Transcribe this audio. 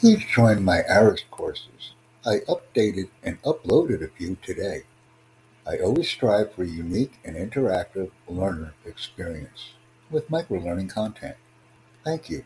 Please join my Aris courses. I updated and uploaded a few today. I always strive for a unique and interactive learner experience with microlearning content. Thank you.